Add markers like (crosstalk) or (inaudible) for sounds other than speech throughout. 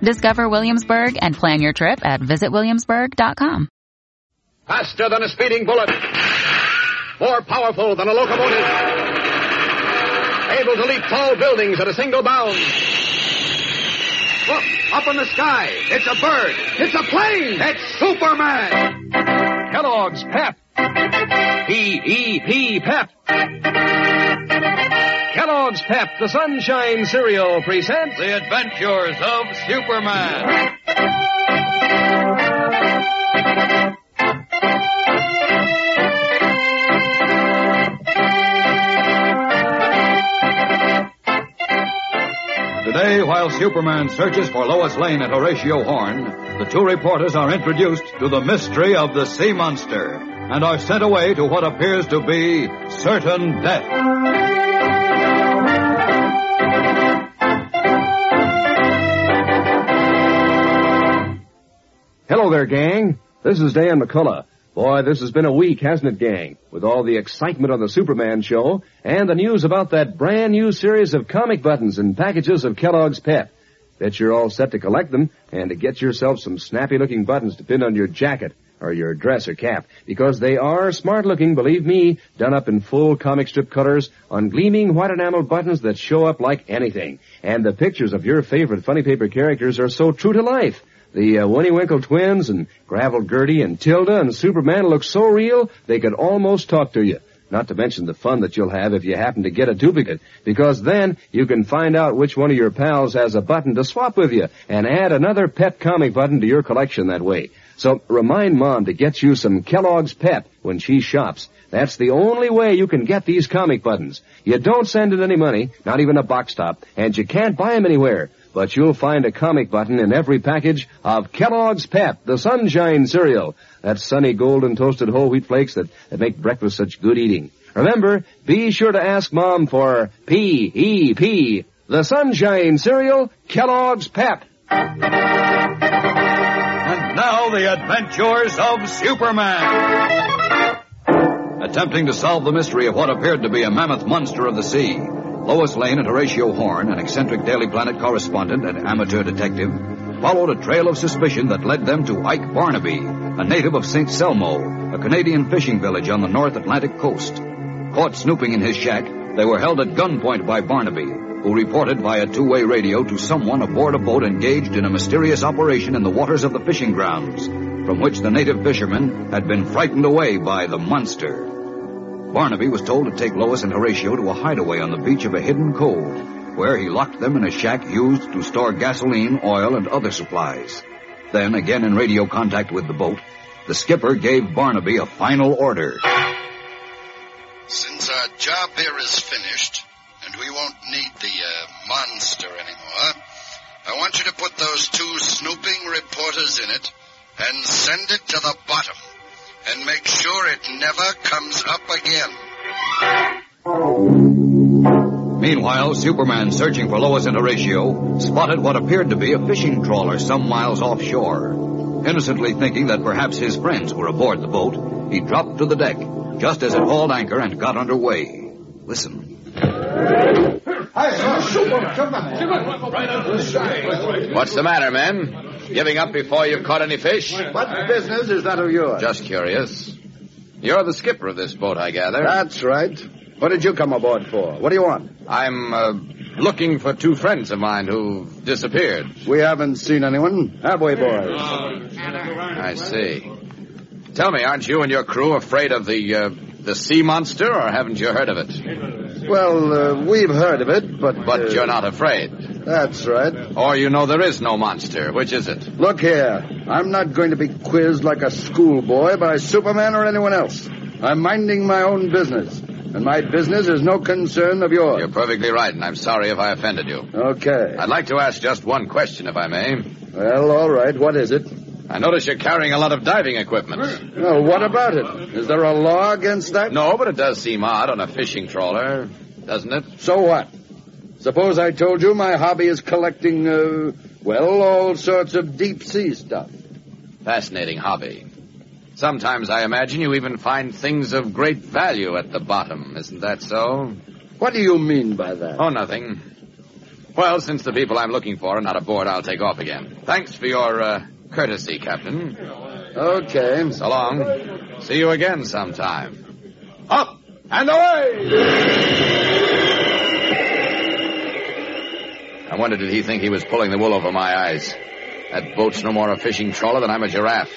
Discover Williamsburg and plan your trip at visitwilliamsburg.com. Faster than a speeding bullet. More powerful than a locomotive. Able to leap tall buildings at a single bound. Look, up in the sky. It's a bird. It's a plane. It's Superman. Kellogg's Pep. P-E-P Pep. Kellogg's Pep, the Sunshine Cereal, presents The Adventures of Superman. Today, while Superman searches for Lois Lane and Horatio Horn, the two reporters are introduced to the mystery of the sea monster and are sent away to what appears to be certain death. Hello there, gang. This is Dan McCullough. Boy, this has been a week, hasn't it, gang? With all the excitement on the Superman show and the news about that brand new series of comic buttons and packages of Kellogg's Pep. Bet you're all set to collect them and to get yourself some snappy looking buttons to pin on your jacket or your dress or cap because they are smart looking, believe me, done up in full comic strip colors on gleaming white enamel buttons that show up like anything. And the pictures of your favorite funny paper characters are so true to life. The uh, Winkle twins and Gravel Gertie and Tilda and Superman look so real they could almost talk to you. Not to mention the fun that you'll have if you happen to get a duplicate, because then you can find out which one of your pals has a button to swap with you and add another pet comic button to your collection that way. So remind Mom to get you some Kellogg's Pep when she shops. That's the only way you can get these comic buttons. You don't send in any money, not even a box top, and you can't buy them anywhere. But you'll find a comic button in every package of Kellogg's Pep, the Sunshine cereal. That's sunny golden toasted whole wheat flakes that, that make breakfast such good eating. Remember, be sure to ask Mom for P-E-P, the Sunshine cereal, Kellogg's Pep. And now, the adventures of Superman. Attempting to solve the mystery of what appeared to be a mammoth monster of the sea, Lois Lane and Horatio Horn, an eccentric Daily Planet correspondent and amateur detective, followed a trail of suspicion that led them to Ike Barnaby, a native of St. Selmo, a Canadian fishing village on the North Atlantic coast. Caught snooping in his shack, they were held at gunpoint by Barnaby, who reported via two-way radio to someone aboard a boat engaged in a mysterious operation in the waters of the fishing grounds, from which the native fishermen had been frightened away by the monster. Barnaby was told to take Lois and Horatio to a hideaway on the beach of a hidden cove, where he locked them in a shack used to store gasoline, oil, and other supplies. Then, again in radio contact with the boat, the skipper gave Barnaby a final order. Since our job here is finished, and we won't need the uh, monster anymore, I want you to put those two snooping reporters in it and send it to the bottom. And make sure it never comes up again. Meanwhile, Superman, searching for Lois and Horatio, spotted what appeared to be a fishing trawler some miles offshore. Innocently thinking that perhaps his friends were aboard the boat, he dropped to the deck, just as it hauled anchor and got under way. Listen. What's the matter, men? Giving up before you've caught any fish? What business is that of yours? Just curious. You're the skipper of this boat, I gather. That's right. What did you come aboard for? What do you want? I'm uh, looking for two friends of mine who've disappeared. We haven't seen anyone, have we, boys? I see. Tell me, aren't you and your crew afraid of the uh, the sea monster, or haven't you heard of it? Well, uh, we've heard of it, but. But uh, you're not afraid. That's right. Or you know there is no monster. Which is it? Look here. I'm not going to be quizzed like a schoolboy by Superman or anyone else. I'm minding my own business. And my business is no concern of yours. You're perfectly right, and I'm sorry if I offended you. Okay. I'd like to ask just one question, if I may. Well, all right. What is it? I notice you're carrying a lot of diving equipment. Well, what about it? Is there a law against that? No, but it does seem odd on a fishing trawler, doesn't it? So what? Suppose I told you my hobby is collecting, uh, well, all sorts of deep sea stuff. Fascinating hobby. Sometimes I imagine you even find things of great value at the bottom. Isn't that so? What do you mean by that? Oh, nothing. Well, since the people I'm looking for are not aboard, I'll take off again. Thanks for your uh, courtesy, Captain. Okay. So long. See you again sometime. Up and away! I wonder did he think he was pulling the wool over my eyes? That boat's no more a fishing trawler than I'm a giraffe.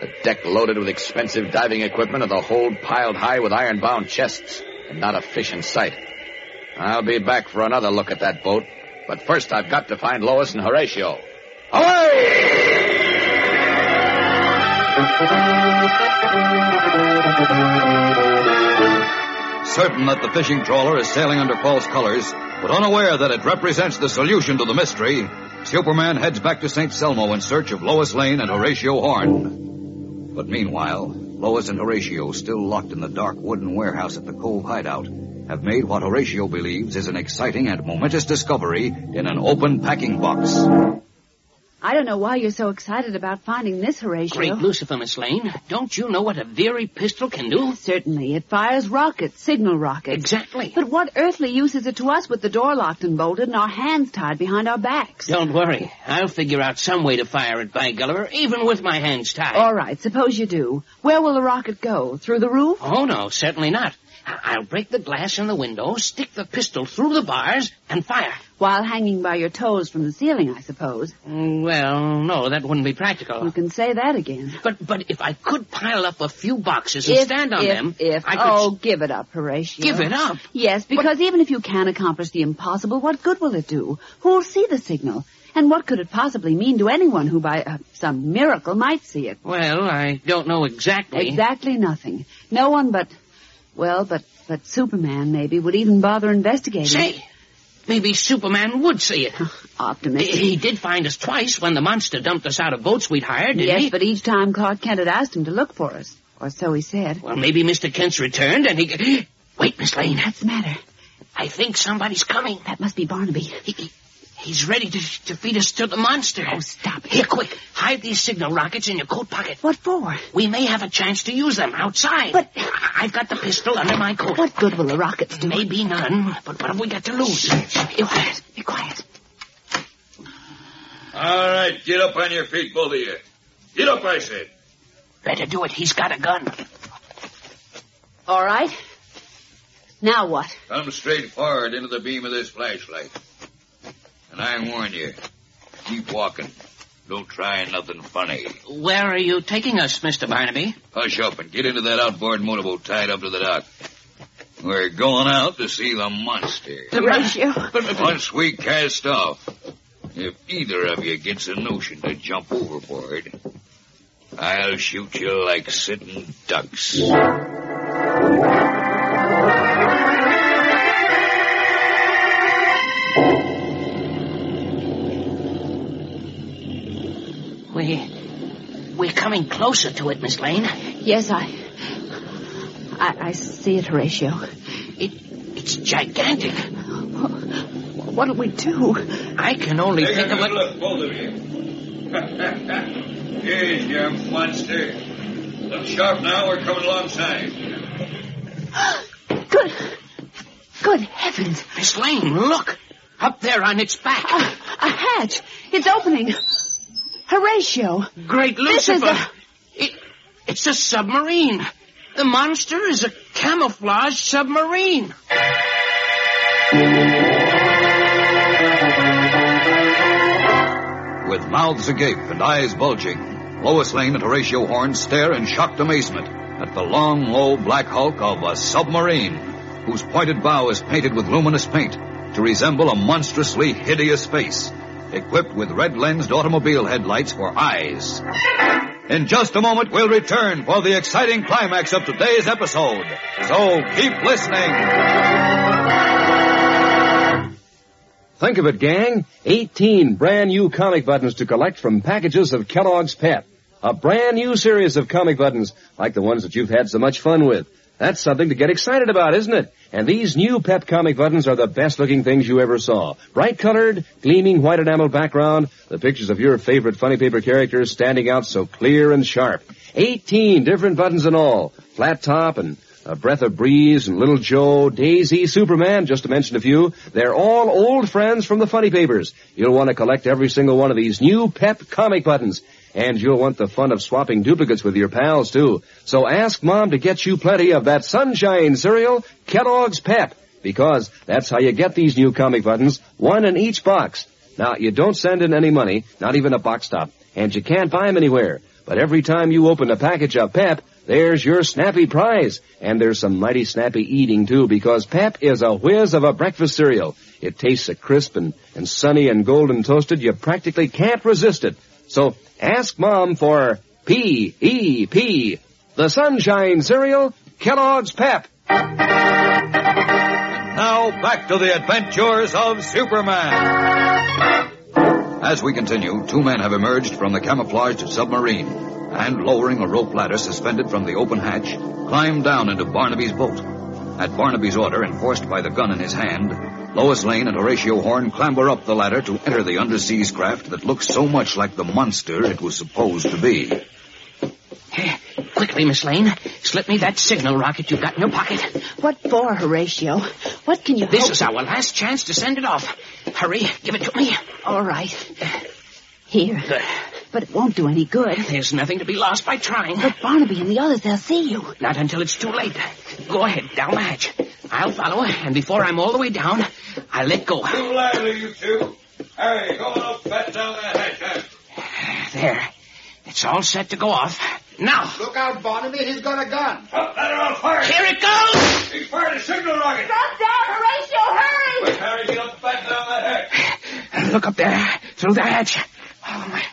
The deck loaded with expensive diving equipment and the hold piled high with iron-bound chests, and not a fish in sight. I'll be back for another look at that boat, but first I've got to find Lois and Horatio. Away! Certain that the fishing trawler is sailing under false colors, but unaware that it represents the solution to the mystery, Superman heads back to St. Selmo in search of Lois Lane and Horatio Horn. But meanwhile, Lois and Horatio, still locked in the dark wooden warehouse at the Cove hideout, have made what Horatio believes is an exciting and momentous discovery in an open packing box. I don't know why you're so excited about finding this, Horatio. Great Lucifer, Miss Lane. Don't you know what a Very pistol can do? Certainly. It fires rockets, signal rockets. Exactly. But what earthly use is it to us with the door locked and bolted and our hands tied behind our backs? Don't worry. I'll figure out some way to fire it, by Gulliver, even with my hands tied. All right, suppose you do. Where will the rocket go? Through the roof? Oh, no, certainly not. I'll break the glass in the window, stick the pistol through the bars, and fire. While hanging by your toes from the ceiling, I suppose. Mm, Well, no, that wouldn't be practical. You can say that again. But but if I could pile up a few boxes and If, stand on if, them, if, I could oh, give it up, Horatio. give it up. Yes, because even if you can accomplish the impossible, what good will it do? Who'll see the signal? And what could it possibly mean to anyone who by uh, some miracle might see it? Well, I don't know exactly. Exactly nothing. No one but, well, but, but Superman maybe would even bother investigating. Say, maybe Superman would see it. Optimistic. He did find us twice when the monster dumped us out of boats we'd hired, didn't yes, he? but each time Clark Kent had asked him to look for us. Or so he said. Well, maybe Mr. Kent's returned and he... (gasps) Wait, Miss Lane. What's the matter? I think somebody's coming. That must be Barnaby. He, he- he's ready to, to feed us to the monster. Oh, stop it. Here, quick. Hide these signal rockets in your coat pocket. What for? We may have a chance to use them outside. But- I- I've got the pistol under my coat. What good will the rockets do? Maybe none, but what have we got to lose? Be quiet. Be quiet. All right, get up on your feet, both of you. Get up, I said. Better do it. He's got a gun. All right. Now what? Come straight forward into the beam of this flashlight. And I warn you, keep walking. Don't try nothing funny. Where are you taking us, Mr. Barnaby? Hush up and get into that outboard motorboat tied up to the dock. We're going out to see the monster. Horatio. (laughs) Once we cast off, if either of you gets a notion to jump overboard, I'll shoot you like sitting ducks. Coming closer to it, Miss Lane. Yes, I. I, I see it, Horatio. It, it's gigantic. What'll we do? I can only Take think a of good it. look, both of you. (laughs) Here's your monster. Look sharp now, we're coming alongside. (gasps) Good. Good heavens. Miss Lane, look! Up there on its back. A, a hatch. It's opening. Horatio. Great This is Lucifer! a- It, it's a submarine. The monster is a camouflage submarine. With mouths agape and eyes bulging, Lois Lane and Horatio Horn stare in shocked amazement at the long, low black hulk of a submarine, whose pointed bow is painted with luminous paint to resemble a monstrously hideous face, equipped with red-lensed automobile headlights for eyes. In just a moment, we'll return for the exciting climax of today's episode. So keep listening. Think of it, gang. 18 brand new comic buttons to collect from packages of Kellogg's Pep. A brand new series of comic buttons, like the ones that you've had so much fun with. That's something to get excited about, isn't it? And these new Pep comic buttons are the best looking things you ever saw. Bright colored, gleaming white enamel background, the pictures of your favorite funny paper characters standing out so clear and sharp. 18 different buttons in all. Flat top and a breath of breeze and Little Joe, Daisy, Superman, just to mention a few. They're all old friends from the funny papers. You'll want to collect every single one of these new Pep comic buttons. And you'll want the fun of swapping duplicates with your pals, too. So ask Mom to get you plenty of that Sunshine cereal, Kellogg's Pep, because that's how you get these new comic buttons, one in each box. Now, you don't send in any money, not even a box top, and you can't buy them anywhere. But every time you open a package of Pep, there's your snappy prize. And there's some mighty snappy eating, too, because Pep is a whiz of a breakfast cereal. It tastes so crisp and, and sunny and golden toasted, you practically can't resist it. So ask Mom for P-E-P, the Sunshine Cereal, Kellogg's Pep. Now back to the adventures of Superman. As we continue, two men have emerged from the camouflaged submarine and, lowering a rope ladder suspended from the open hatch, climbed down into Barnaby's boat. At Barnaby's order, enforced by the gun in his hand, Lois Lane and Horatio Horn clamber up the ladder to enter the undersea craft that looks so much like the monster it was supposed to be. Quickly, Miss Lane, slip me that signal rocket you've got in your pocket. What for, Horatio? What can you This hope- is our last chance to send it off. Hurry, give it to me. All right. Here. But it won't do any good. There's nothing to be lost by trying. But Barnaby and the others, they'll see you. Not until it's too late. Go ahead, down the hatch. I'll follow, and before I'm all the way down, I'll let go. Too lively, you two. Hurry, go on up, bat down that hatch. huh? There. It's all set to go off. Now. Look out, Barnaby. He's got a gun. Up, let her on fire. Here it goes! He's fired a signal rocket. Drop down, Horatio, hurry! Quick, Harry, get up, bat down that hatch. Look up there, through the hatch. Oh, my.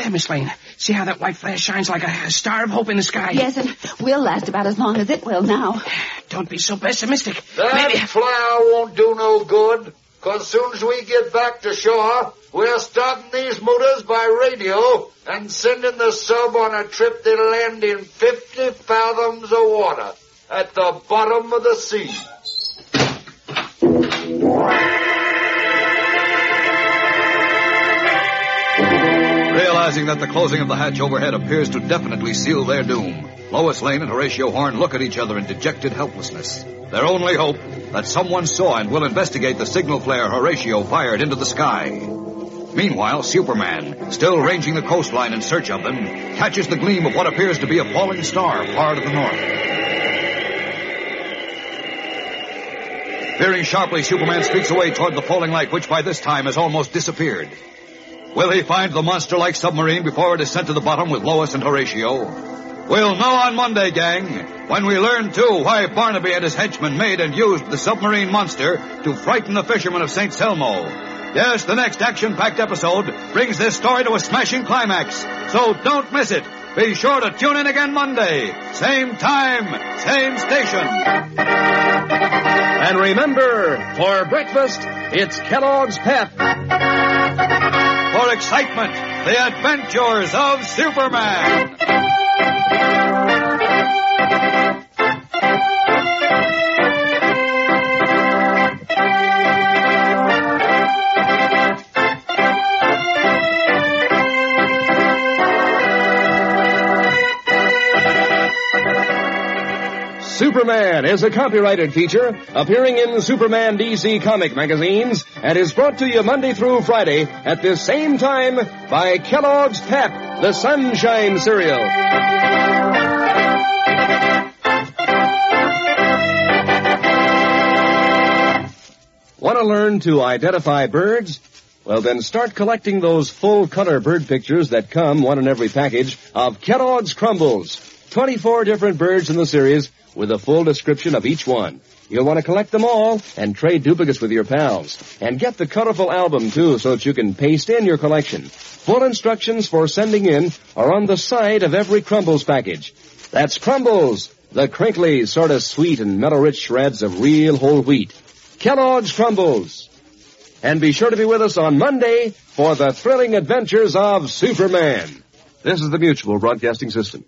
There, Miss Lane. See how that white flash shines like a star of hope in the sky? Yes, and we'll last about as long as it will now. Don't be so pessimistic. That Maybe. flower won't do no good. Cause soon as we get back to shore, we're starting these motors by radio and sending the sub on a trip that'll end in 50 fathoms of water at the bottom of the sea. Realizing that the closing of the hatch overhead appears to definitely seal their doom, Lois Lane and Horatio Horn look at each other in dejected helplessness. Their only hope that someone saw and will investigate the signal flare Horatio fired into the sky. Meanwhile, Superman, still ranging the coastline in search of them, catches the gleam of what appears to be a falling star far to the north. Veering sharply, Superman speaks away toward the falling light, which by this time has almost disappeared. Will he find the monster-like submarine before it is sent to the bottom with Lois and Horatio? We'll know on Monday, gang, when we learn, too, why Barnaby and his henchmen made and used the submarine monster to frighten the fishermen of St. Selmo. Yes, the next action-packed episode brings this story to a smashing climax. So don't miss it. Be sure to tune in again Monday. Same time, same station. And remember, for breakfast, it's Kellogg's Pep. Excitement, the adventures of Superman. Superman is a copyrighted feature appearing in Superman DC comic magazines and is brought to you Monday through Friday at this same time by Kellogg's Pep, the Sunshine Cereal. Want to learn to identify birds? Well, then start collecting those full color bird pictures that come, one in every package, of Kellogg's Crumbles. 24 different birds in the series with a full description of each one. You'll want to collect them all and trade duplicates with your pals. And get the colorful album too so that you can paste in your collection. Full instructions for sending in are on the side of every Crumbles package. That's Crumbles, the crinkly, sort of sweet and mellow-rich shreds of real whole wheat. Kellogg's Crumbles. And be sure to be with us on Monday for the thrilling adventures of Superman. This is the Mutual Broadcasting System.